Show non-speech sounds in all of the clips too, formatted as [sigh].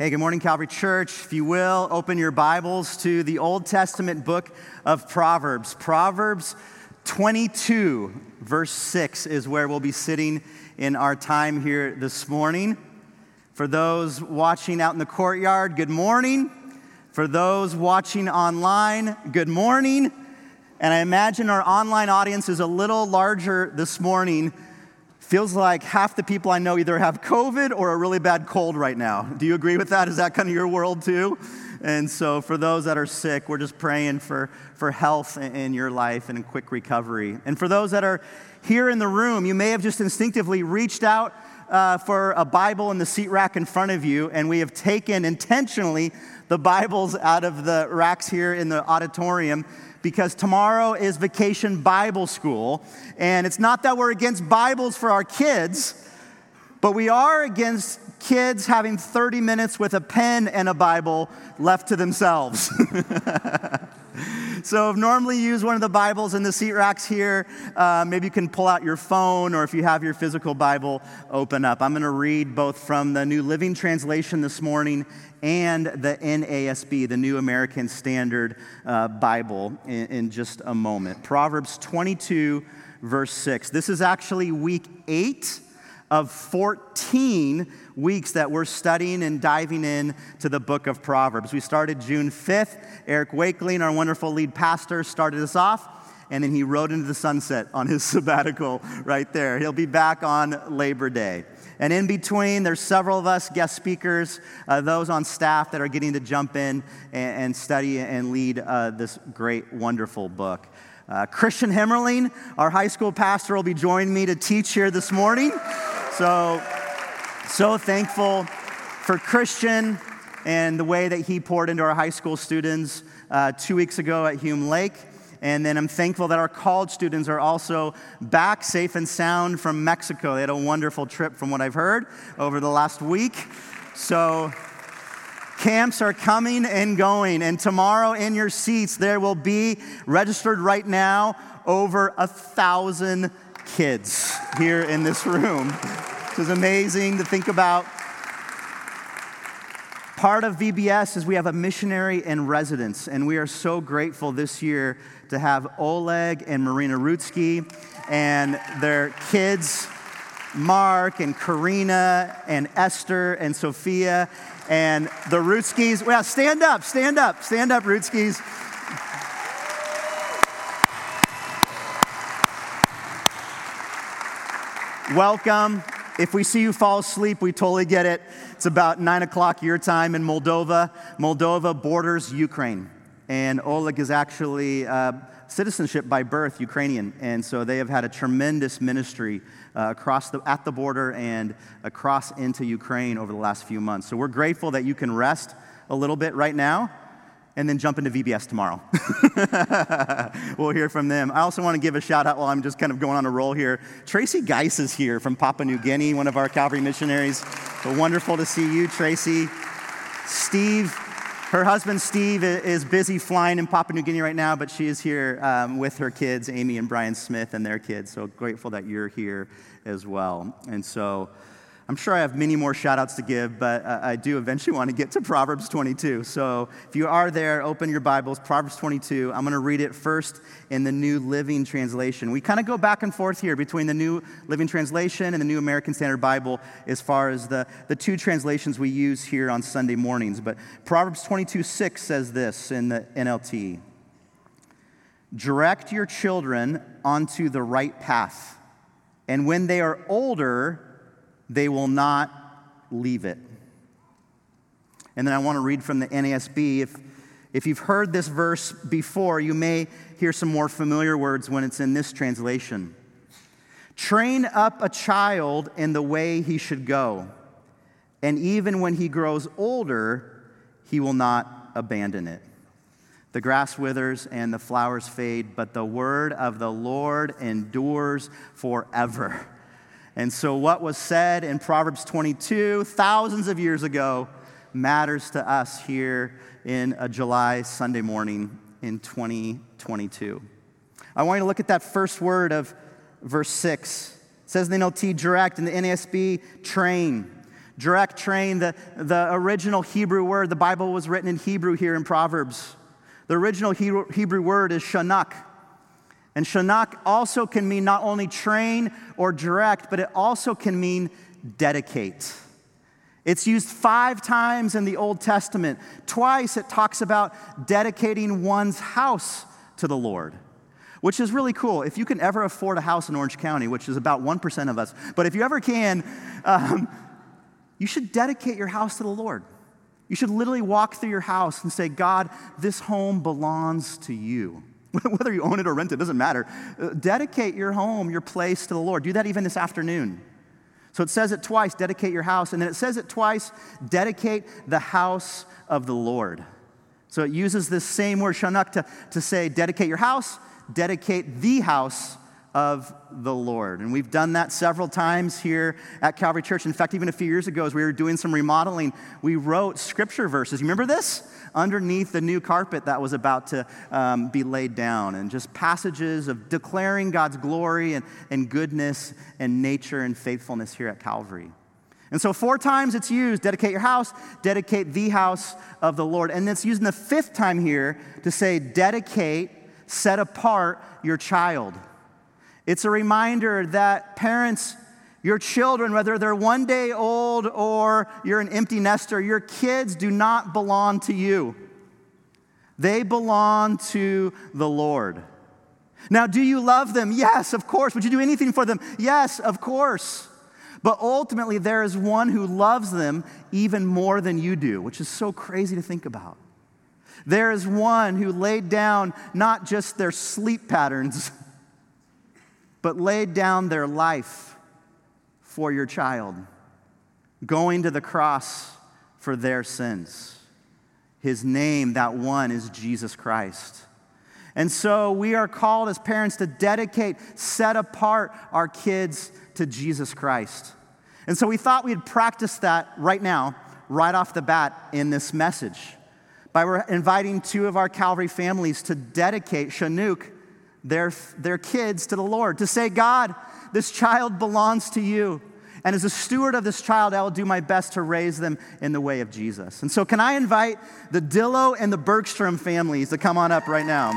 Hey, good morning, Calvary Church. If you will, open your Bibles to the Old Testament book of Proverbs. Proverbs 22, verse 6 is where we'll be sitting in our time here this morning. For those watching out in the courtyard, good morning. For those watching online, good morning. And I imagine our online audience is a little larger this morning Feels like half the people I know either have COVID or a really bad cold right now. Do you agree with that? Is that kind of your world too? And so, for those that are sick, we're just praying for, for health in your life and a quick recovery. And for those that are here in the room, you may have just instinctively reached out uh, for a Bible in the seat rack in front of you, and we have taken intentionally the Bibles out of the racks here in the auditorium because tomorrow is vacation Bible school. And it's not that we're against Bibles for our kids, but we are against kids having 30 minutes with a pen and a Bible left to themselves. [laughs] [laughs] so, normally you use one of the Bibles in the seat racks here, uh, maybe you can pull out your phone or if you have your physical Bible, open up. I'm going to read both from the New Living Translation this morning and the NASB, the New American Standard uh, Bible, in, in just a moment. Proverbs 22, verse 6. This is actually week eight of 14 weeks that we're studying and diving in to the book of Proverbs. We started June 5th. Eric Wakeling, our wonderful lead pastor, started us off, and then he rode into the sunset on his [laughs] sabbatical right there. He'll be back on Labor Day. And in between, there's several of us guest speakers, uh, those on staff that are getting to jump in and, and study and lead uh, this great, wonderful book. Uh, Christian Hemmerling, our high school pastor, will be joining me to teach here this morning. So, so thankful for Christian and the way that he poured into our high school students uh, two weeks ago at Hume Lake. And then I'm thankful that our college students are also back safe and sound from Mexico. They had a wonderful trip, from what I've heard, over the last week. So, camps are coming and going. And tomorrow in your seats, there will be registered right now over a thousand kids here in this room. It is amazing to think about part of VBS is we have a missionary in residence, and we are so grateful this year to have Oleg and Marina Rutsky and their kids, Mark and Karina and Esther and Sophia and the Rutskis. Well, stand up, stand up, stand up, Rutskis. Welcome. If we see you fall asleep, we totally get it. It's about nine o'clock your time in Moldova. Moldova borders Ukraine. And Oleg is actually uh, citizenship by birth Ukrainian. And so they have had a tremendous ministry uh, across the, at the border and across into Ukraine over the last few months. So we're grateful that you can rest a little bit right now and then jump into VBS tomorrow. [laughs] we'll hear from them. I also want to give a shout out while I'm just kind of going on a roll here. Tracy Geis is here from Papua New Guinea, one of our Calvary missionaries. So wonderful to see you, Tracy. Steve, her husband Steve is busy flying in Papua New Guinea right now, but she is here um, with her kids, Amy and Brian Smith, and their kids. So grateful that you're here as well. And so, I'm sure I have many more shout outs to give, but uh, I do eventually want to get to Proverbs 22. So if you are there, open your Bibles, Proverbs 22. I'm going to read it first in the New Living Translation. We kind of go back and forth here between the New Living Translation and the New American Standard Bible as far as the, the two translations we use here on Sunday mornings. But Proverbs 22 6 says this in the NLT Direct your children onto the right path, and when they are older, they will not leave it. And then I want to read from the NASB. If, if you've heard this verse before, you may hear some more familiar words when it's in this translation. Train up a child in the way he should go, and even when he grows older, he will not abandon it. The grass withers and the flowers fade, but the word of the Lord endures forever. And so, what was said in Proverbs 22 thousands of years ago matters to us here in a July Sunday morning in 2022. I want you to look at that first word of verse 6. It says in the NLT, direct, in the NASB, train. Direct train, the, the original Hebrew word, the Bible was written in Hebrew here in Proverbs. The original Hebrew, word is shanak. And shanak also can mean not only train or direct, but it also can mean dedicate. It's used five times in the Old Testament. Twice it talks about dedicating one's house to the Lord, which is really cool. If you can ever afford a house in Orange County, which is about 1% of us, but if you ever can, um, you should dedicate your house to the Lord. You should literally walk through your house and say, God, this home belongs to you. [laughs] Whether you own it or rent it, doesn't matter. Uh, dedicate your home, your place to the Lord. Do that even this afternoon. So it says it twice, dedicate your house. And then it says it twice, dedicate the house of the Lord. So it uses this same word, shanak, to, to say, dedicate your house, dedicate the house of the Lord. And we've done that several times here at Calvary Church. In fact, even a few years ago, as we were doing some remodeling, we wrote scripture verses. You remember this? Underneath the new carpet that was about to um, be laid down, and just passages of declaring God's glory and, and goodness and nature and faithfulness here at Calvary. And so, four times it's used dedicate your house, dedicate the house of the Lord. And it's used in the fifth time here to say dedicate, set apart your child. It's a reminder that parents, your children, whether they're one day old or you're an empty nester, your kids do not belong to you. They belong to the Lord. Now, do you love them? Yes, of course. Would you do anything for them? Yes, of course. But ultimately, there is one who loves them even more than you do, which is so crazy to think about. There is one who laid down not just their sleep patterns, [laughs] but laid down their life for your child, going to the cross for their sins. His name, that one, is Jesus Christ. And so we are called as parents to dedicate, set apart our kids to Jesus Christ. And so we thought we'd practice that right now, right off the bat in this message, by inviting two of our Calvary families to dedicate Shanak their, their kids to the Lord, to say, God, this child belongs to you. And as a steward of this child, I will do my best to raise them in the way of Jesus. And so, can I invite the Dillo and the Bergstrom families to come on up right now?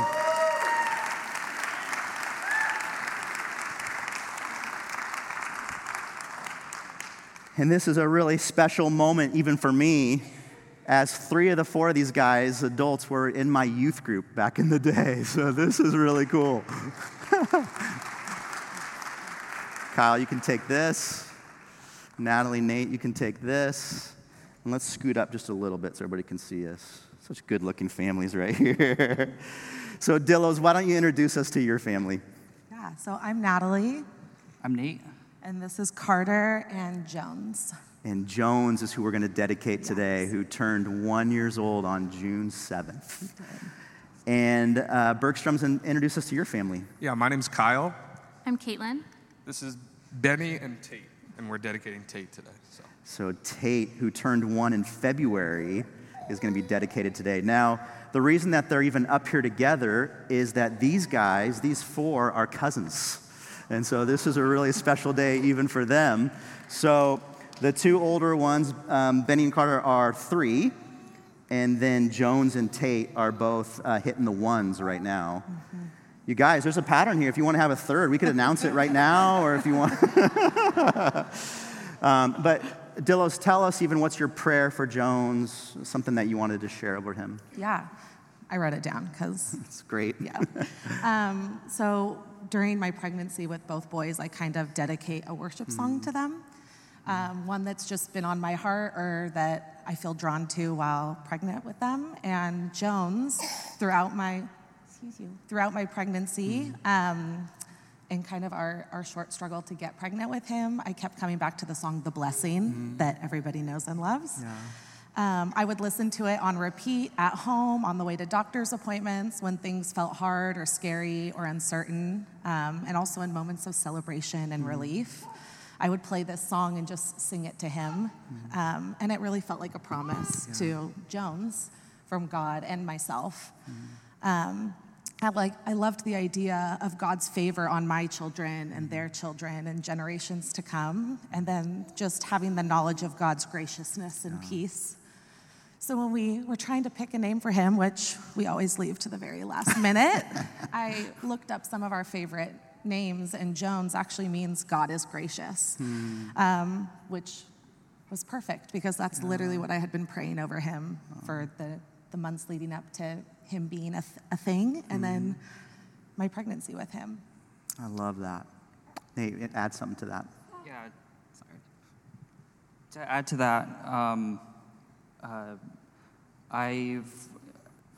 And this is a really special moment, even for me, as three of the four of these guys, adults, were in my youth group back in the day. [laughs] So this is really cool. [laughs] Kyle, you can take this. Natalie, Nate, you can take this. And let's scoot up just a little bit so everybody can see us. Such good looking families right [laughs] here. so, Dillos, why don't you introduce us to your family? Yeah, so I'm Natalie. I'm Nate. And this is Carter and Jones. And Jones is who we're going to dedicate yes. today, who turned one years old on June 7th. And uh, Bergstrom's in, introduce us to your family. Yeah, my name's Kyle. I'm Caitlin. This is Benny and Tate, and we're dedicating Tate today. So. so Tate, who turned one in February, is going to be dedicated today. Now, the reason that they're even up here together is that these guys, these four, are cousins. And so this is a really special day even for them. So the two older ones, um, Benny and Carter, are three, and then Jones and Tate are both uh, hitting the ones right now. Mm-hmm. You guys, there's a pattern here. If you want to have a third, we could announce it right now, or if you want. [laughs] um, but Dillos, tell us even what's your prayer for Jones, something that you wanted to share over him. Yeah, I wrote it down because. It's [laughs] great. Yeah. Um, so during my pregnancy with both boys, I kind of dedicate a worship song mm. to them um, one that's just been on my heart or that I feel drawn to while pregnant with them. And Jones, throughout my, you, throughout my pregnancy, mm-hmm. um, and kind of our, our short struggle to get pregnant with him, I kept coming back to the song The Blessing mm-hmm. that everybody knows and loves. Yeah. Um, I would listen to it on repeat at home, on the way to doctor's appointments, when things felt hard or scary or uncertain, um, and also in moments of celebration and mm-hmm. relief. I would play this song and just sing it to him. Mm-hmm. Um, and it really felt like a promise yeah. to Jones from God and myself. Mm-hmm. Um, I like I loved the idea of God's favor on my children and their children and generations to come, and then just having the knowledge of God's graciousness and peace. So when we were trying to pick a name for him, which we always leave to the very last minute, [laughs] I looked up some of our favorite names, and Jones actually means God is gracious, um, which was perfect because that's literally what I had been praying over him for the, the months leading up to him being a, th- a thing, and then my pregnancy with him. I love that. Nate, add something to that. Yeah, sorry. To add to that, um, uh, I've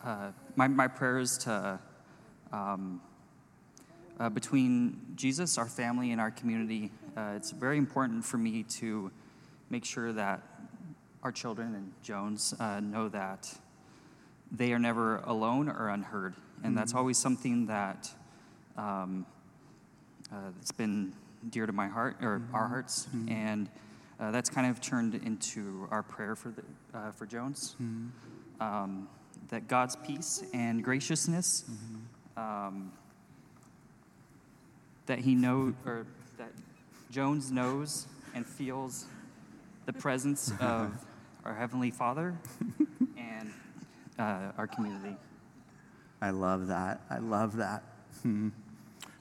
uh, my my prayers to um, uh, between Jesus, our family, and our community. Uh, it's very important for me to make sure that our children and Jones uh, know that they are never alone or unheard, and that's always something that. Um, uh, that's been dear to my heart or our hearts, and uh, that's kind of turned into our prayer for the, uh, for Jones. Um, that God's peace and graciousness, um, that he know or that Jones knows and feels the presence [laughs] of our heavenly Father [laughs] uh, our community. I love that. I love that. Hmm.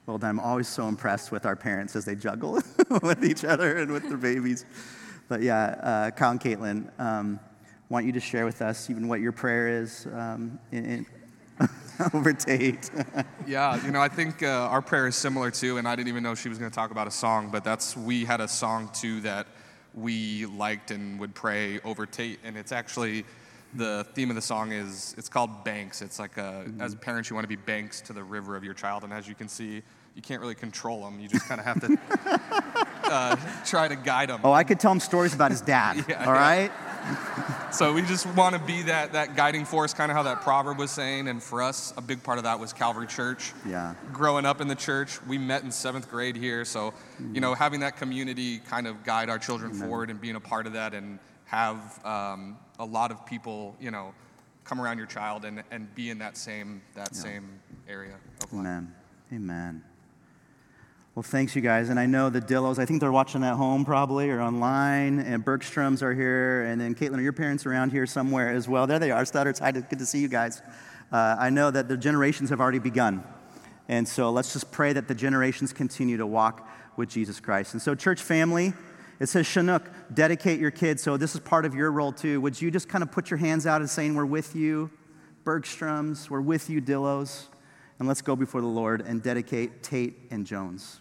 Well done. I'm always so impressed with our parents as they juggle [laughs] with each other and with their babies. But yeah, uh, Kyle and Caitlin, um, want you to share with us even what your prayer is um, in, in [laughs] over Tate. [laughs] Yeah, you know, I think uh, our prayer is similar too, and I didn't even know she was going to talk about a song, but that's we had a song too that we liked and would pray over Tate, and it's actually the theme of the song is it's called Banks. It's like a, as parents you want to be banks to the river of your child, and as you can see, you can't really control them. You just kind of have to [laughs] uh, try to guide them. oh, I could tell him stories about his dad. [laughs] Yeah, all right? [laughs] So we just want to be that, that guiding force, kind of how that proverb was saying. And for us, a big part of that was Calvary Church. Yeah. Growing up in the church, we met in seventh grade here. So, you know, having that community kind of guide our children forward and being a part of that and have um, a lot of people, you know, come around your child and, and be in that same, that same area of life. Amen. Amen. Well, thanks, you guys. And I know the Dillos, I think they're watching at home probably or online, and Bergstroms are here. And then, Caitlin, are your parents around here somewhere as well? There they are. Stutters, hi, good to see you guys. Uh, I know that the generations have already begun. And so let's just pray that the generations continue to walk with Jesus Christ. And so, church family, it says, Shanak, dedicate your kids. So this is part of your role too. Would you just kind of put your hands out and saying, We're with you, Bergstroms, we're with you, Dillos. And let's go before the Lord and dedicate Tate and Jones.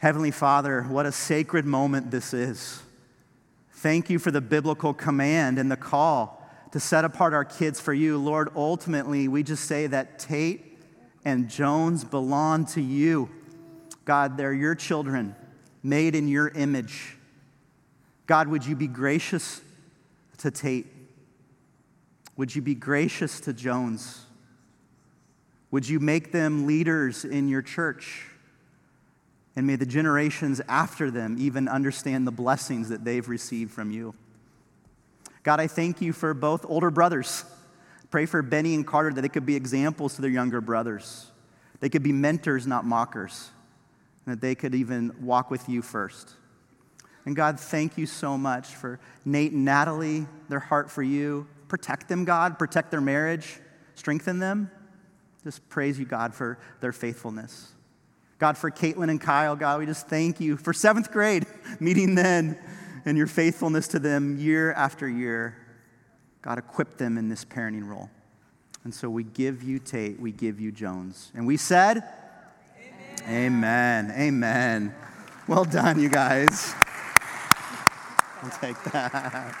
Heavenly Father, what a sacred moment this is. Thank you for the biblical command and the call to set apart our kids for you. Lord, ultimately, we just say that Tate and Jones belong to you. God, they're your children, made in your image. God, would you be gracious to Tate? Would you be gracious to Jones? Would you make them leaders in your church? And may the generations after them even understand the blessings that they've received from you. God, I thank you for both older brothers. Pray for Benny and Carter that they could be examples to their younger brothers. They could be mentors, not mockers. And that they could even walk with you first. And God, thank you so much for Nate and Natalie, their heart for you. Protect them, God. Protect their marriage. Strengthen them. Just praise you, God, for their faithfulness. God, for Caitlin and Kyle, God, we just thank you for seventh grade, [laughs] meeting then, and your faithfulness to them year after year. God, equip them in this parenting role. And so we give you Tate, we give you Jones. And we said, Amen. Amen. Well done, you guys. I'll take that.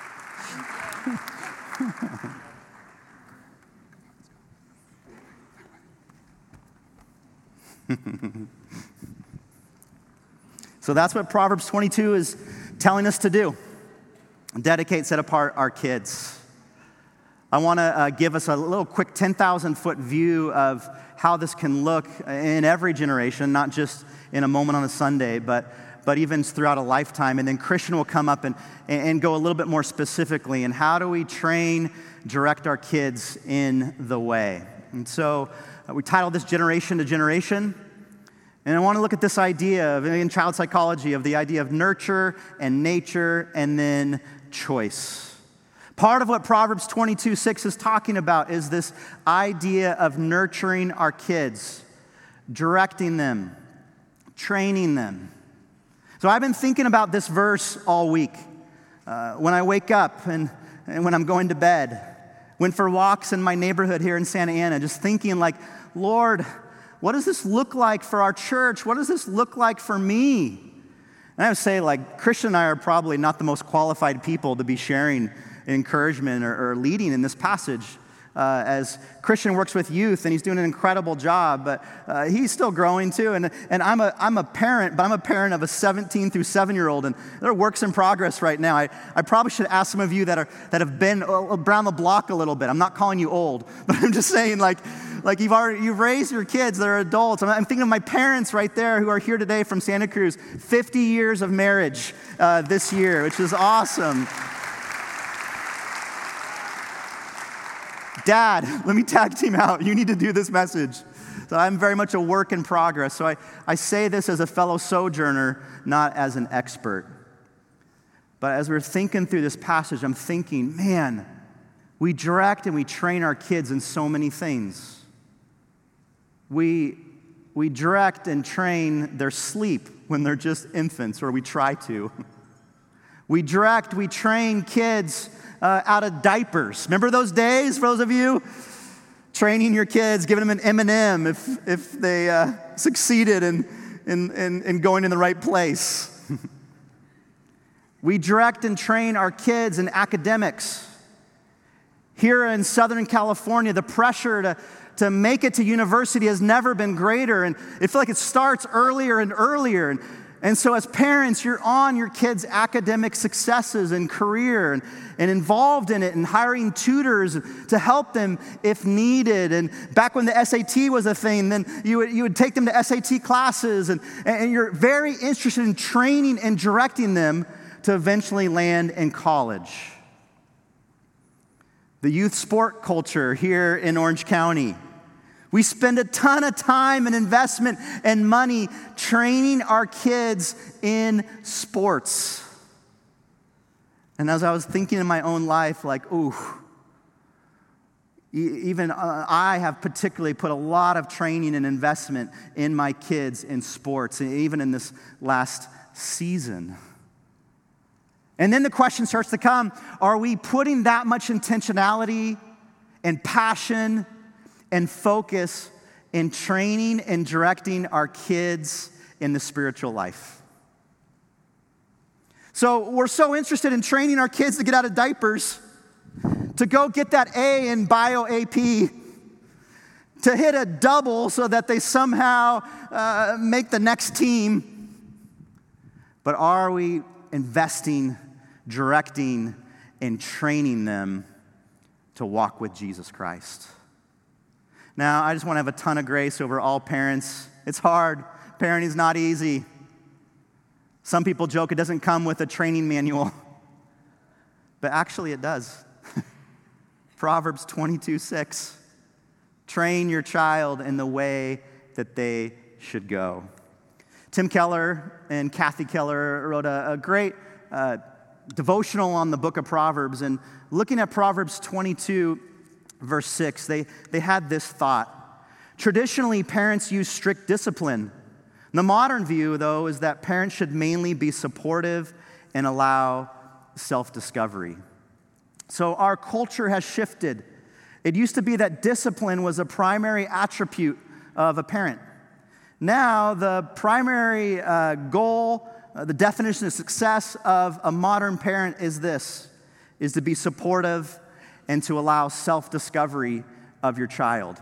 So that's what Proverbs 22 is telling us to do dedicate, set apart our kids. I want to uh, give us a little quick 10,000 foot view of how this can look in every generation, not just in a moment on a Sunday, but, but even throughout a lifetime. And then Christian will come up and, and go a little bit more specifically. And how do we train, direct our kids in the way? And so uh, we titled this Generation to Generation. And I want to look at this idea of, in child psychology of the idea of nurture and nature and then choice. Part of what Proverbs 22 6 is talking about is this idea of nurturing our kids, directing them, training them. So I've been thinking about this verse all week. Uh, when I wake up and, and when I'm going to bed, went for walks in my neighborhood here in Santa Ana, just thinking, like, Lord, what does this look like for our church? What does this look like for me? And I would say, like, Christian and I are probably not the most qualified people to be sharing encouragement or, or leading in this passage. Uh, as Christian works with youth and he's doing an incredible job, but uh, he's still growing too. And, and I'm, a, I'm a parent, but I'm a parent of a 17 through 7 year old, and they're works in progress right now. I, I probably should ask some of you that, are, that have been around the block a little bit. I'm not calling you old, [laughs] but I'm just saying, like, like you've already you've raised your kids they're adults i'm, I'm thinking of my parents right there who are here today from santa cruz 50 years of marriage uh, this year which is awesome Dad, let me tag team out. You need to do this message. So I'm very much a work in progress. So I, I say this as a fellow sojourner, not as an expert. But as we're thinking through this passage, I'm thinking, man, we direct and we train our kids in so many things. We, we direct and train their sleep when they're just infants, or we try to. [laughs] We direct, we train kids uh, out of diapers. Remember those days, for those of you? Training your kids, giving them an M&M if, if they uh, succeeded in, in, in, in going in the right place. [laughs] we direct and train our kids in academics. Here in Southern California, the pressure to, to make it to university has never been greater. And it feels like it starts earlier and earlier. And and so, as parents, you're on your kids' academic successes and career and, and involved in it and hiring tutors to help them if needed. And back when the SAT was a thing, then you would, you would take them to SAT classes. And, and you're very interested in training and directing them to eventually land in college. The youth sport culture here in Orange County we spend a ton of time and investment and money training our kids in sports. And as I was thinking in my own life, like, ooh, even uh, I have particularly put a lot of training and investment in my kids in sports, even in this last season. And then the question starts to come are we putting that much intentionality and passion and focus in training and directing our kids in the spiritual life. So, we're so interested in training our kids to get out of diapers, to go get that A in bio AP, to hit a double so that they somehow uh, make the next team. But are we investing, directing, and training them to walk with Jesus Christ? Now, I just want to have a ton of grace over all parents. It's hard. Parenting is not easy. Some people joke it doesn't come with a training manual, [laughs] but actually it does. [laughs] Proverbs 22 6. Train your child in the way that they should go. Tim Keller and Kathy Keller wrote a, a great uh, devotional on the book of Proverbs. And looking at Proverbs 22, verse 6, they, they had this thought. Traditionally, parents use strict discipline. The modern view, though, is that parents should mainly be supportive and allow self discovery. So our culture has shifted. It used to be that discipline was a primary attribute of a parent. Now, the primary uh, goal, uh, the definition of success of a modern parent is this is to be supportive and to allow self discovery of your child.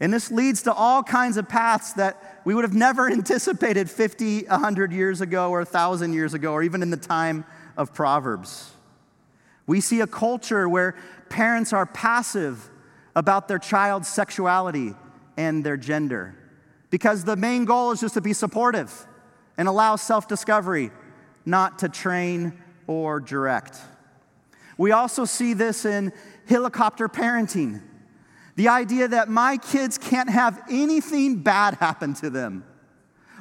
And this leads to all kinds of paths that we would have never [laughs] anticipated 50, 100 years ago, or 1,000 years ago, or even in the time of Proverbs. We see a culture where parents are passive about their child's sexuality and their gender because the main goal is just to be supportive and allow self discovery, not to train or direct. We also see this in helicopter parenting. The idea that my kids can't have anything bad happen to them,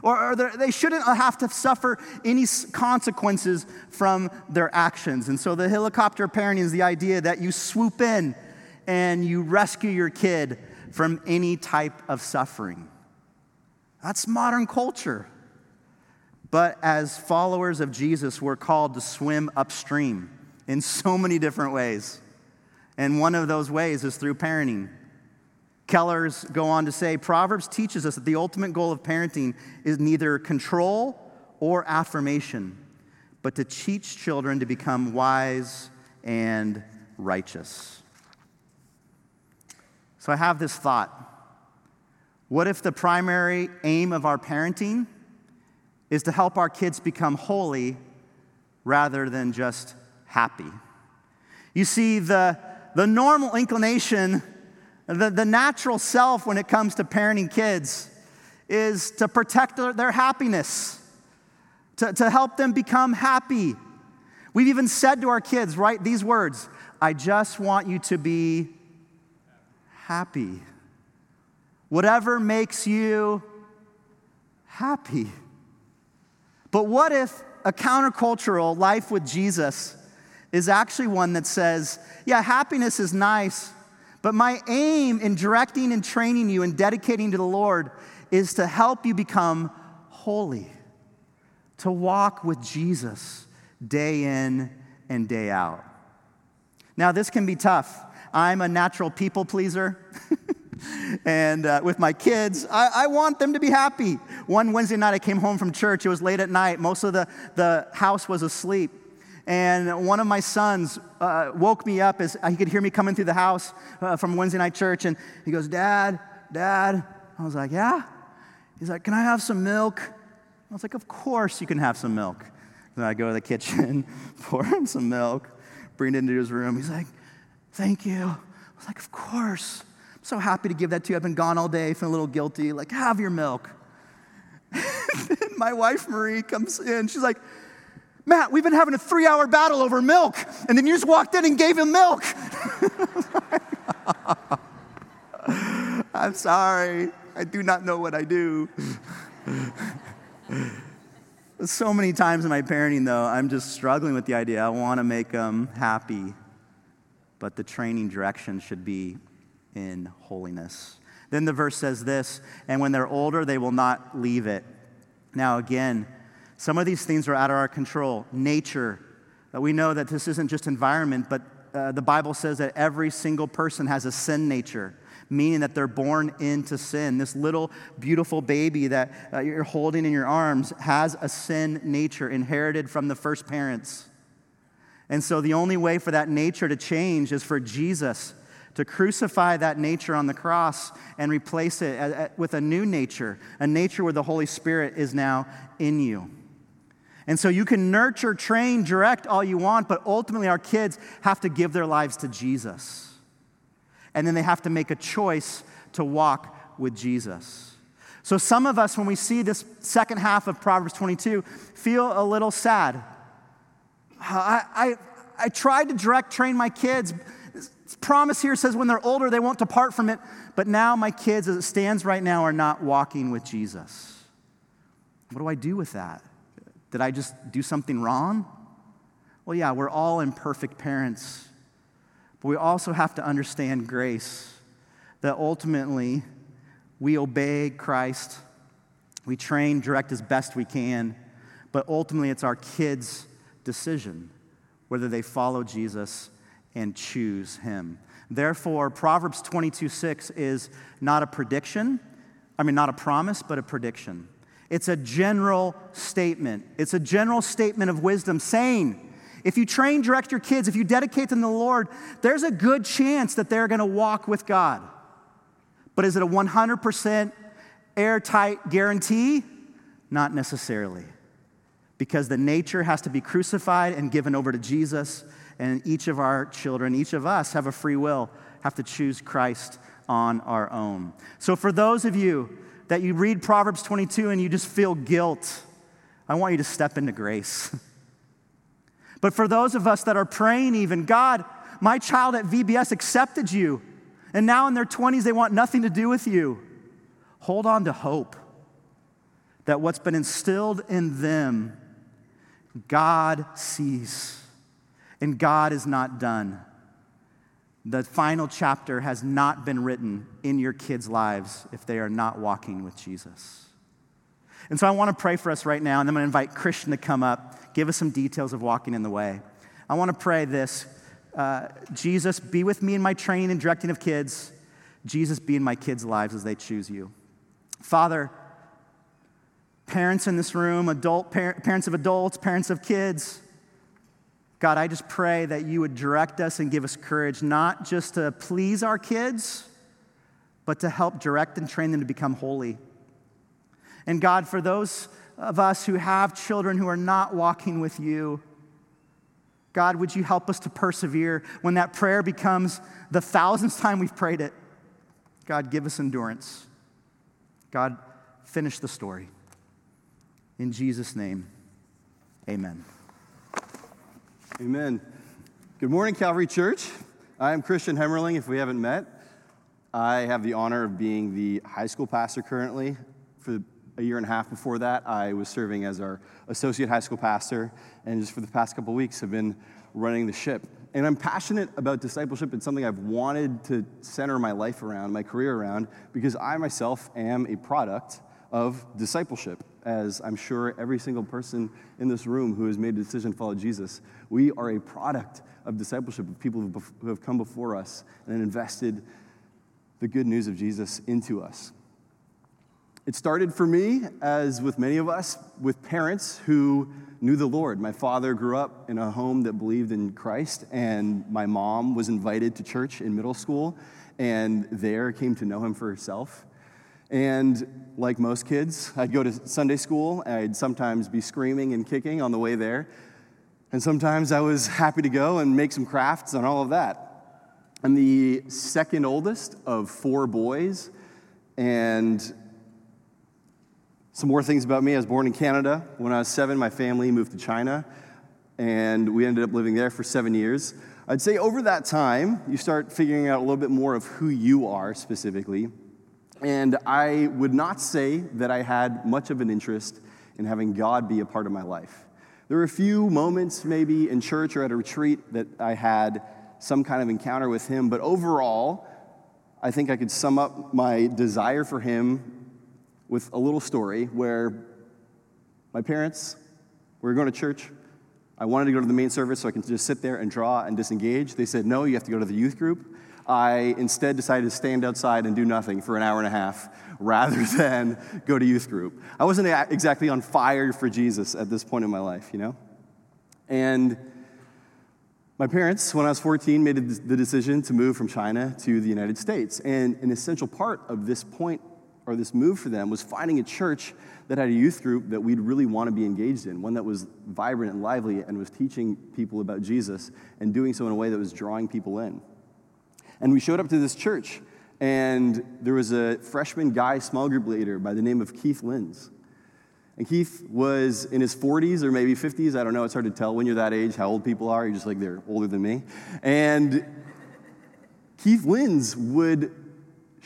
or, they shouldn't have to suffer any consequences from their actions. And so the helicopter parenting is the idea that you swoop in and you rescue your kid from any type of suffering. That's modern culture. But as followers of Jesus, we're called to swim upstream in so many different ways. And one of those ways is through parenting. Keller's go on to say Proverbs teaches us that the ultimate goal of parenting is neither control or affirmation, but to teach children to become wise and righteous. So I have this thought. What if the primary aim of our parenting is to help our kids become holy rather than just happy? You see, the, the normal inclination the, the natural self when it comes to parenting kids is to protect their, their happiness, to, to help them become happy. We've even said to our kids, right, these words I just want you to be happy. Whatever makes you happy. But what if a countercultural life with Jesus is actually one that says, yeah, happiness is nice, but my aim in directing and training you and dedicating to the Lord is to help you become holy, to walk with Jesus day in and day out. Now, this can be tough. I'm a natural people pleaser. [laughs] and uh, with my kids, I, I, want them to be happy. One Wednesday night, I came home from church. It was late at night. Most of the, the house was asleep. And one of my sons uh, woke me up as he could hear me coming through the house uh, from Wednesday night church. And he goes, Dad, Dad. I was like, Yeah? He's like, Can I have some milk? I was like, Of course you can have some milk. Then I go to the kitchen, [laughs] pour him some milk, bring it into his room. He's like, Thank you. I was like, Of course. I'm so happy to give that to you. I've been gone all day, feeling a little guilty. Like, have your milk. [laughs] Then my wife Marie comes in. She's like, Matt, we've been having a three hour battle over milk. And then you just walked in and gave him milk. [laughs] I'm sorry. I do not know what I do. [laughs] so many times in my parenting, though, I'm just struggling with the idea I want to make them happy, but the training direction should be in holiness. Then the verse says this, and when they're older, they will not leave it. Now, again, some of these things are out of our control. Nature. Uh, we know that this isn't just environment, but uh, the Bible says that every single person has a sin nature, meaning that they're born into sin. This little beautiful baby that uh, you're holding in your arms has a sin nature inherited from the first parents. And so the only way for that nature to change is for Jesus to crucify that nature on the cross and replace it with a new nature, a nature where the Holy Spirit is now in you. And so you can nurture, train, direct all you want, but ultimately our kids have to give their lives to Jesus. And then they have to make a choice to walk with Jesus. So some of us, when we see this second half of Proverbs 22, feel a little sad. I, I, I tried to direct train my kids. Promise here says when they're older, they won't depart from it. But now my kids, as it stands right now, are not walking with Jesus. What do I do with that? Did I just do something wrong? Well, yeah, we're all imperfect parents, but we also have to understand grace that ultimately we obey Christ, we train, direct as best we can, but ultimately it's our kids' decision whether they follow Jesus and choose Him. Therefore, Proverbs 22 6 is not a prediction, I mean, not a promise, but a prediction. It's a general statement. It's a general statement of wisdom saying, if you train, direct your kids, if you dedicate them to the Lord, there's a good chance that they're going to walk with God. But is it a 100% airtight guarantee? Not necessarily. Because the nature has to be crucified and given over to Jesus, and each of our children, each of us, have a free will, have to choose Christ on our own. So, for those of you that you read Proverbs 22 and you just feel guilt, I want you to step into grace. [laughs] but for those of us that are praying, even, God, my child at VBS accepted you. And now in their 20s, they want nothing to do with you. Hold on to hope that what's been instilled in them, God sees, and God is not done. The final chapter has not been written in your kids' lives if they are not walking with Jesus. And so I want to pray for us right now, and I'm going to invite Christian to come up, give us some details of walking in the way. I want to pray this uh, Jesus, be with me in my training and directing of kids. Jesus, be in my kids' lives as they choose you. Father, parents in this room, adult par- parents of adults, parents of kids, God, I just pray that you would direct us and give us courage, not just to please our kids, but to help direct and train them to become holy. And God, for those of us who have children who are not walking with you, God, would you help us to persevere when that prayer becomes the thousandth time we've prayed it? God, give us endurance. God, finish the story. In Jesus' name, amen. Amen. Good morning, Calvary Church. I am Christian Hemmerling, if we haven't met. I have the honor of being the high school pastor currently. For a year and a half before that, I was serving as our associate high school pastor, and just for the past couple weeks, have been running the ship. And I'm passionate about discipleship. It's something I've wanted to center my life around, my career around, because I myself am a product of discipleship, as I'm sure every single person in this room who has made a decision to follow Jesus, we are a product of discipleship of people who have come before us and invested the good news of Jesus into us. It started for me, as with many of us, with parents who knew the Lord. My father grew up in a home that believed in Christ, and my mom was invited to church in middle school, and there came to know him for herself. And like most kids, I'd go to Sunday school. I'd sometimes be screaming and kicking on the way there. And sometimes I was happy to go and make some crafts and all of that. I'm the second oldest of four boys. And some more things about me I was born in Canada. When I was seven, my family moved to China. And we ended up living there for seven years. I'd say over that time, you start figuring out a little bit more of who you are specifically. And I would not say that I had much of an interest in having God be a part of my life. There were a few moments, maybe in church or at a retreat, that I had some kind of encounter with Him, but overall, I think I could sum up my desire for Him with a little story where my parents were going to church. I wanted to go to the main service so I can just sit there and draw and disengage. They said, No, you have to go to the youth group. I instead decided to stand outside and do nothing for an hour and a half [laughs] rather than go to youth group. I wasn't exactly on fire for Jesus at this point in my life, you know? And my parents, when I was 14, made the decision to move from China to the United States. And an essential part of this point or this move for them was finding a church that had a youth group that we'd really want to be engaged in, one that was vibrant and lively and was teaching people about Jesus and doing so in a way that was drawing people in. And we showed up to this church, and there was a freshman guy small group leader by the name of Keith Lins. And Keith was in his 40s or maybe 50s. I don't know. It's hard to tell when you're that age how old people are. You're just like, they're older than me. And Keith Lins would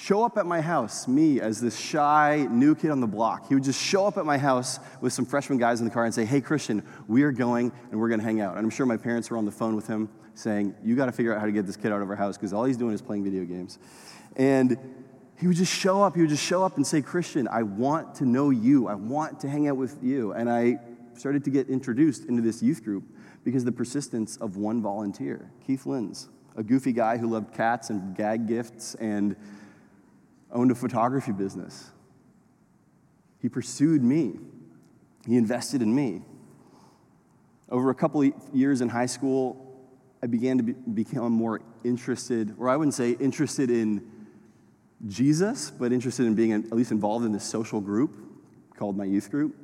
show up at my house, me as this shy new kid on the block. He would just show up at my house with some freshman guys in the car and say, Hey, Christian, we are going and we're going to hang out. And I'm sure my parents were on the phone with him saying, You got to figure out how to get this kid out of our house because all he's doing is playing video games. And he would just show up. He would just show up and say, Christian, I want to know you. I want to hang out with you. And I started to get introduced into this youth group because the persistence of one volunteer, Keith Lins, a goofy guy who loved cats and gag gifts and owned a photography business. He pursued me. He invested in me. Over a couple years in high school, I began to be, become more interested, or I wouldn't say interested in Jesus, but interested in being at least involved in this social group called my youth group.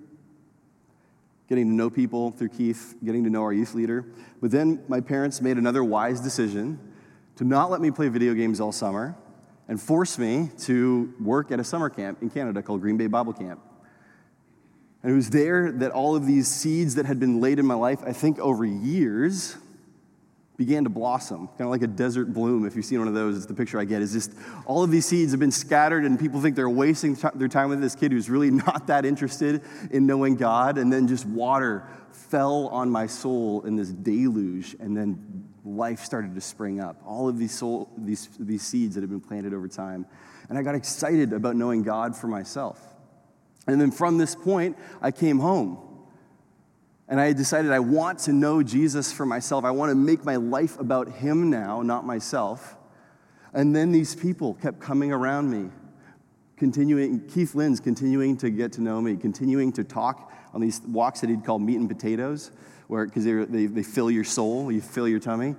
Getting to know people through Keith, getting to know our youth leader. But then my parents made another wise decision to not let me play video games all summer and forced me to work at a summer camp in Canada called Green Bay Bible Camp. And it was there that all of these seeds that had been laid in my life, I think over years, began to blossom, kind of like a desert bloom. If you've seen one of those, it's the picture I get. Is just all of these seeds have been scattered, and people think they're wasting t- their time with this kid who's really [laughs] not that interested in knowing God. And then just water fell on my soul in this deluge, and then life started to spring up. All of these, soul, these, these seeds that had been planted over time. And I got excited about knowing God for myself. And then from this point, I came home. And I decided I want to know Jesus for myself. I want to make my life about him now, not myself. And then these people kept coming around me, continuing, Keith Lynn's continuing to get to know me, continuing to talk on these walks that he'd call meat and potatoes, where because they, they fill your soul, you fill your tummy.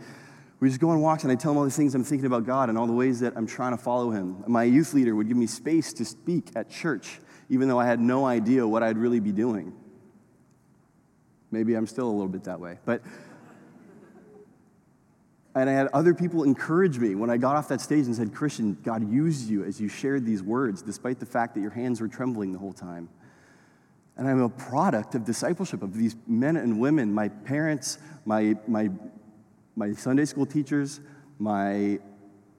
We just go on walks and I tell them all the things I'm thinking about God and all the ways that I'm trying to follow him. My youth leader would give me space to speak at church, even though I had no idea what I'd really be doing. Maybe I'm still a little bit that way. But and I had other people encourage me when I got off that stage and said, Christian, God used you as you shared these words, despite the fact that your hands were trembling the whole time. And I'm a product of discipleship of these men and women, my parents, my, my, my Sunday school teachers, my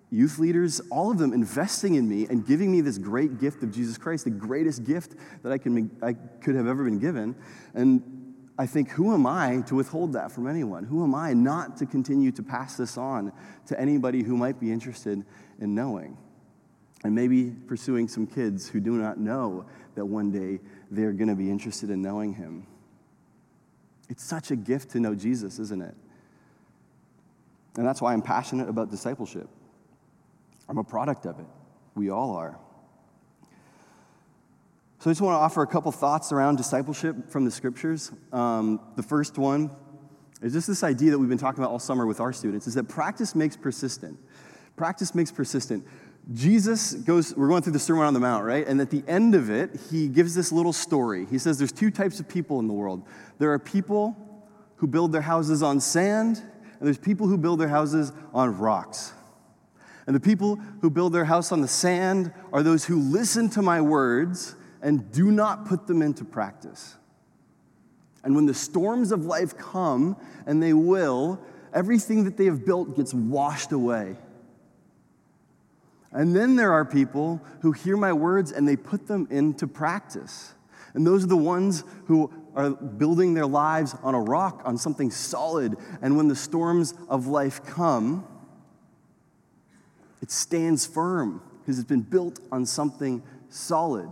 youth leaders, all of them investing in me and giving me this great gift of Jesus Christ, the greatest gift that I, can, I could have ever been given. And I think, who am I to withhold that from anyone? Who am I not to continue to pass this on to anybody who might be interested in knowing? And maybe pursuing some kids who do not know that one day they're going to be interested in knowing him. It's such a gift to know Jesus, isn't it? And that's why I'm passionate about discipleship. I'm a product of it. We all are. So I just want to offer a couple thoughts around discipleship from the scriptures. Um, the first one is just this idea that we've been talking about all summer with our students is that practice makes persistent. Practice makes persistent. Jesus goes, we're going through the Sermon on the Mount, right? And at the end of it, he gives this little story. He says there's two types of people in the world there are people who build their houses on sand, and there's people who build their houses on rocks. And the people who build their house on the sand are those who listen to my words and do not put them into practice. And when the storms of life come, and they will, everything that they have built gets washed away. And then there are people who hear my words and they put them into practice. And those are the ones who are building their lives on a rock, on something solid. And when the storms of life come, it stands firm because it's been built on something solid.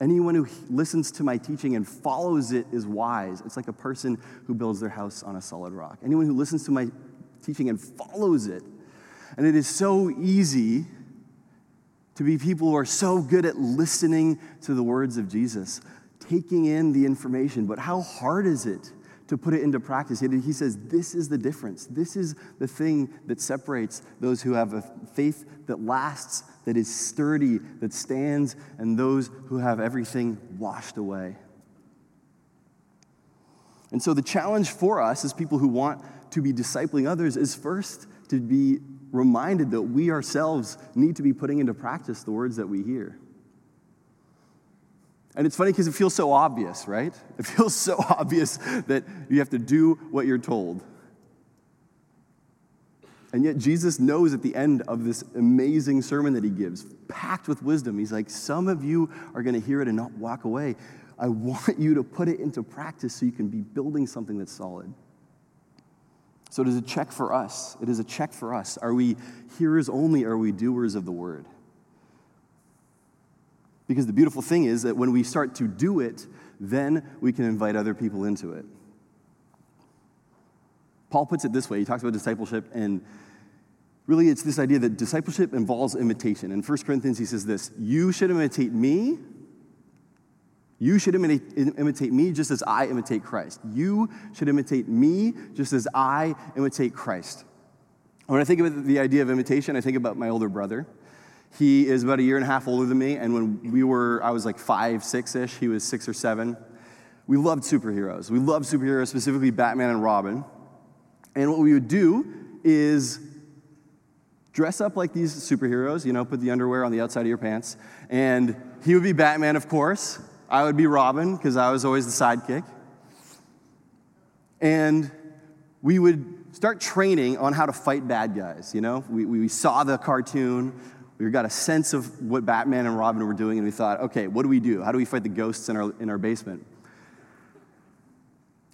Anyone who listens to my teaching and follows it is wise. It's like a person who builds their house on a solid rock. Anyone who listens to my teaching and follows it. And it is so easy to be people who are so good at listening to the words of Jesus, taking in the information. But how hard is it to put it into practice? He says, This is the difference. This is the thing that separates those who have a faith that lasts that is sturdy, that stands, and those who have everything washed away. And so, the challenge for us as people who want to be discipling others is first to be reminded that we ourselves need to be putting into practice the words that we hear. And it's funny because it feels so obvious, right? It feels so [laughs] obvious that you have to do what you're told. And yet, Jesus knows at the end of this amazing sermon that he gives, packed with wisdom, he's like, Some of you are going to hear it and not walk away. I [laughs] want you to put it into practice so you can be building something that's solid. So it is a check for us. It is a check for us. Are we hearers only? Are we doers of the word? Because the beautiful thing is that when we start to do it, then we can invite other people into it. Paul puts it this way he talks about discipleship, and really it's this idea that discipleship involves imitation. In 1 Corinthians, he says this You should imitate me. You should imitate, me just as I imitate Christ. You should imitate me just as I imitate Christ. When I think about the idea of imitation, I think about my older brother. He is about a year and a half older than me, and when we were, I was like five, six ish, he was six or seven. We loved superheroes. We loved superheroes, specifically Batman and Robin. And what we would do is dress up like these superheroes, you know, put the underwear on the outside of your pants. And he would be Batman, of course. I would be Robin, because I was always the sidekick. And we would start training on how to fight bad guys, you know? We, we saw the cartoon, we got a sense of what Batman and Robin were doing, and we thought, okay, what do we do? How do we fight the ghosts in our, in our basement?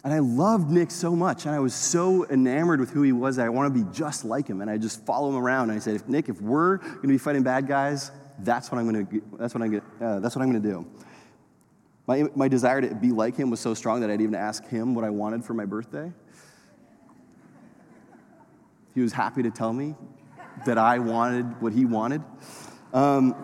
And I loved Nick so much, and I was so enamored with who he was that I want to be just like him. And I just follow him around. And I said, if, Nick, if we're going to be fighting bad guys, that's what I'm going to. That's what I'm. Uh, that's what I'm going to do. My, my desire to be like him was so strong that I'd even ask him what I wanted for my birthday. He was happy to tell me that I wanted what he wanted. Um,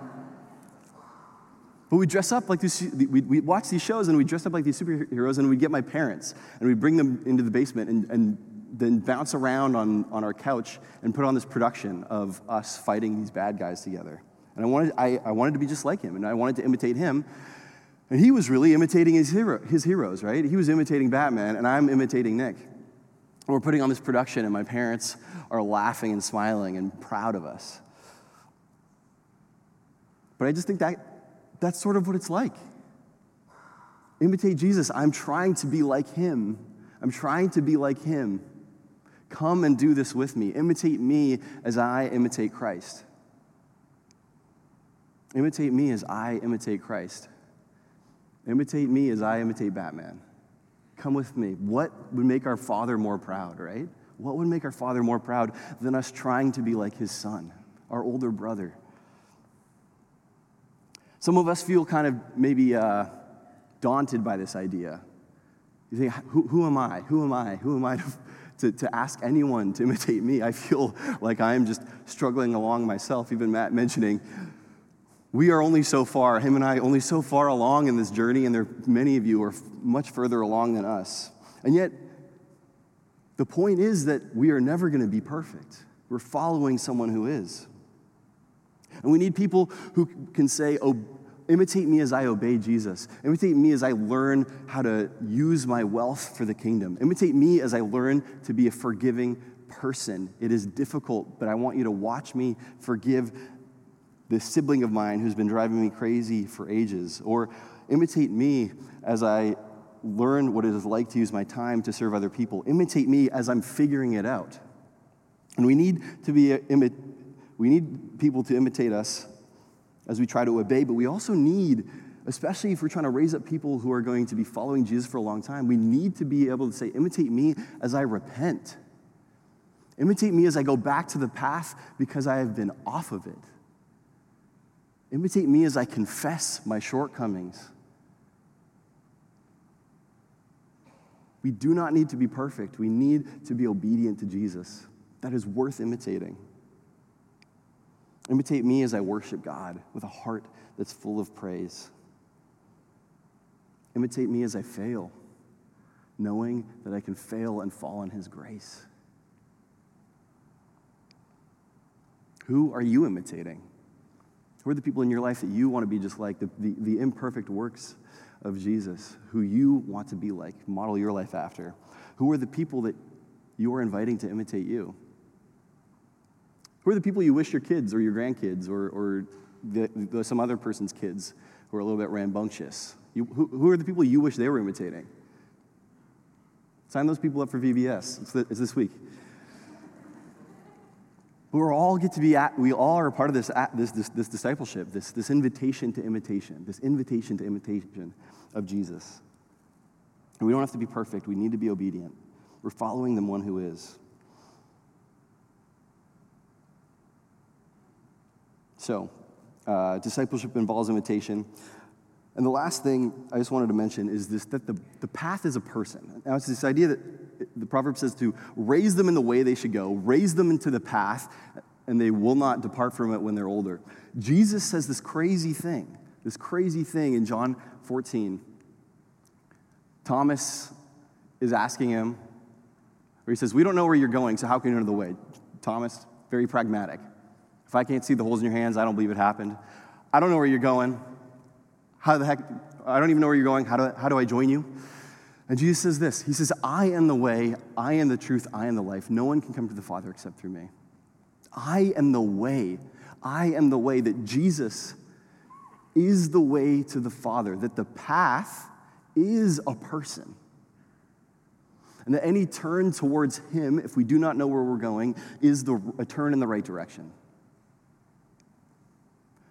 but we dress up like these, we we watch these shows and we dress up like these superheroes and we get my parents and we bring them into the basement and, and then bounce around on, on our couch and put on this production of us fighting these bad guys together. And I wanted, I, I wanted to be just like him and I wanted to imitate him. And he was really imitating his, hero, his heroes, right? He was imitating Batman and I'm imitating Nick. And we're putting on this production and my parents are laughing and smiling and proud of us. But I just think that that's sort of what it's like. Imitate Jesus. I'm trying to be like him. I'm trying to be like him. Come and do this with me. Imitate me as I imitate Christ. Imitate me as I imitate Christ. Imitate me as I imitate Batman. Come with me. What would make our Father more proud, right? What would make our Father more proud than us trying to be like his son, our older brother? Some of us feel kind of maybe uh, daunted by this idea. You think, who, who, am I? Who am I? Who am I to, to, to ask anyone to imitate me? I feel like I'm just struggling along myself. Even Matt mentioning, we are only so far, him and I, only so far along in this journey, and there many of you are much further along than us. And yet, the point is that we are never going to be perfect. We're following someone who is. And we need people who can say, oh, imitate me as I obey Jesus. Imitate me as I learn how to use my wealth for the kingdom. Imitate me as I learn to be a forgiving person. It is difficult, but I want you to watch me forgive this sibling of mine who's been driving me crazy for ages. Or imitate me as I learn what it is like to use my time to serve other people. Imitate me as I'm figuring it out. And we need to be uh, imi- we need people to imitate us as we try to obey, but we also need, especially if we're trying to raise up people who are going to be following Jesus for a long time, we need to be able to say, imitate me as I repent. Imitate me as I go back to the path because I have been off of it. Imitate me as I confess my shortcomings. We do not need to be perfect. We need to be obedient to Jesus. That is worth imitating. Imitate me as I worship God with a heart that's full of praise. Imitate me as I fail, knowing that I can fail and fall in His grace. Who are you imitating? Who are the people in your life that you want to be just like, the, the, the imperfect works of Jesus, who you want to be like, model your life after? Who are the people that you are inviting to imitate you? Who are the people you wish your kids or your grandkids or, or the, the, some other person's kids who are a little bit rambunctious? You, who, who, are the people you wish they were imitating? Sign those people up for VBS. It's, the, it's this week. We all get to be at, we all are part of this, this, this, this discipleship, this, this invitation to imitation, this invitation to imitation of Jesus. And we don't have to be perfect, we need to be obedient. We're following the one who is. So, uh, discipleship involves imitation. And the last thing I just wanted to mention is this that the, the path is a person. Now, it's this idea that the proverb says to raise them in the way they should go, raise them into the path, and they will not depart from it when they're older. Jesus says this crazy thing, this crazy thing in John 14. Thomas is asking him, or he says, We don't know where you're going, so how can you know the way? Thomas, very pragmatic. If I can't see the holes in your hands, I don't believe it happened. I don't know where you're going. How the heck? I don't even know where you're going. How do, how do I join you? And Jesus says this He says, I am the way, I am the truth, I am the life. No one can come to the Father except through me. I am the way. I am the way that Jesus is the way to the Father, that the path is a person. And that any turn towards Him, if we do not know where we're going, is the, a turn in the right direction.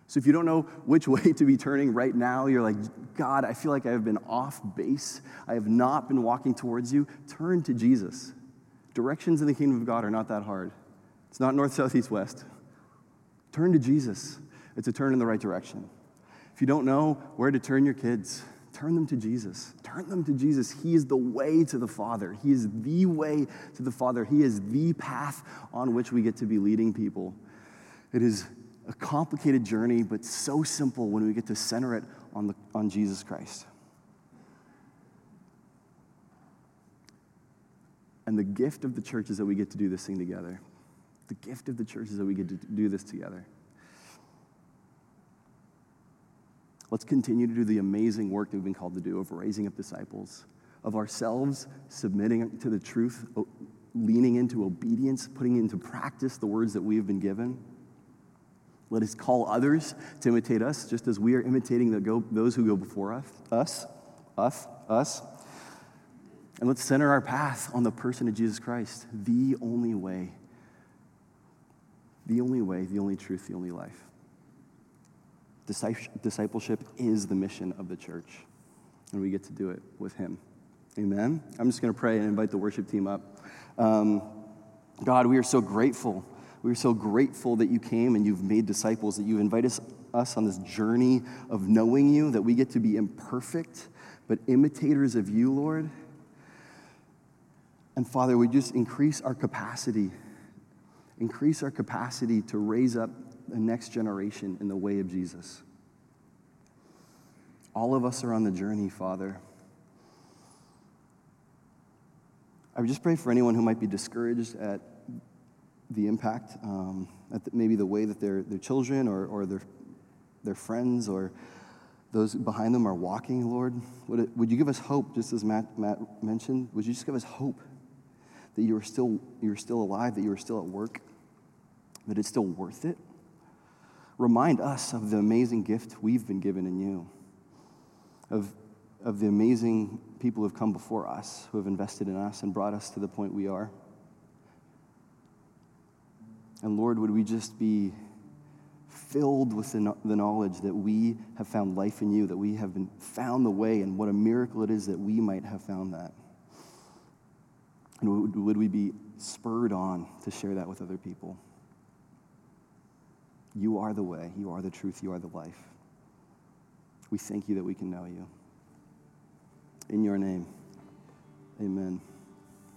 So if you don't know which [laughs] way to be turning right now, you're like, God, I feel like I have been off base. I have not been walking towards you. Turn to Jesus. Directions in the kingdom of God are not that hard. It's not north, south, east, west. Turn to Jesus. It's a turn in the right direction. If you don't know where to turn your kids, turn them to Jesus. Turn them to Jesus. He is the way to the Father. He is the way to the Father. He is the path on which we get to be leading people. It is a complicated journey, but so simple when we get to center it on, the, on Jesus Christ. And the gift of the church is that we get to do this thing together. The gift of the church is that we get to do this together. Let's continue to do the amazing work that we've been called to do of raising up disciples, of ourselves submitting to the truth, leaning into obedience, putting into practice the words that we have been given. Let us call others to imitate us, just as we are imitating go, those who go before us, us, us, us. And let's center our path on the person of Jesus Christ, the only way, the only way, the only truth, the only life. Discipleship is the mission of the church, and we get to do it with Him. Amen. I'm just going to pray and invite the worship team up. Um, God, we are so grateful we're so grateful that you came and you've made disciples, that you invite us, us on this journey of knowing you, that we get to be imperfect, but imitators of you, Lord. And Father, we just increase our capacity, increase our capacity to raise up the next generation in the way of Jesus. All of us are on the journey, Father. I would just pray for anyone who might be discouraged at the impact, um, maybe the way that their, their children or, or their, their friends or those behind them are walking, Lord. Would, it, would you give us hope, just as Matt, Matt mentioned? Would you just give us hope that you are still, you are still alive, that you are still at work, that it's still worth it? Remind us of the amazing gift we've been given in you, of, of the amazing people who have come before us, who have invested in us and brought us to the point we are. And Lord, would we just be filled with the, knowledge that we have found life in you, that we have been found the way, and what a miracle it is that we might have found that. And would we be spurred on to share that with other people? You are the way, you are the truth, you are the life. We thank you that we can know you. In your name, amen.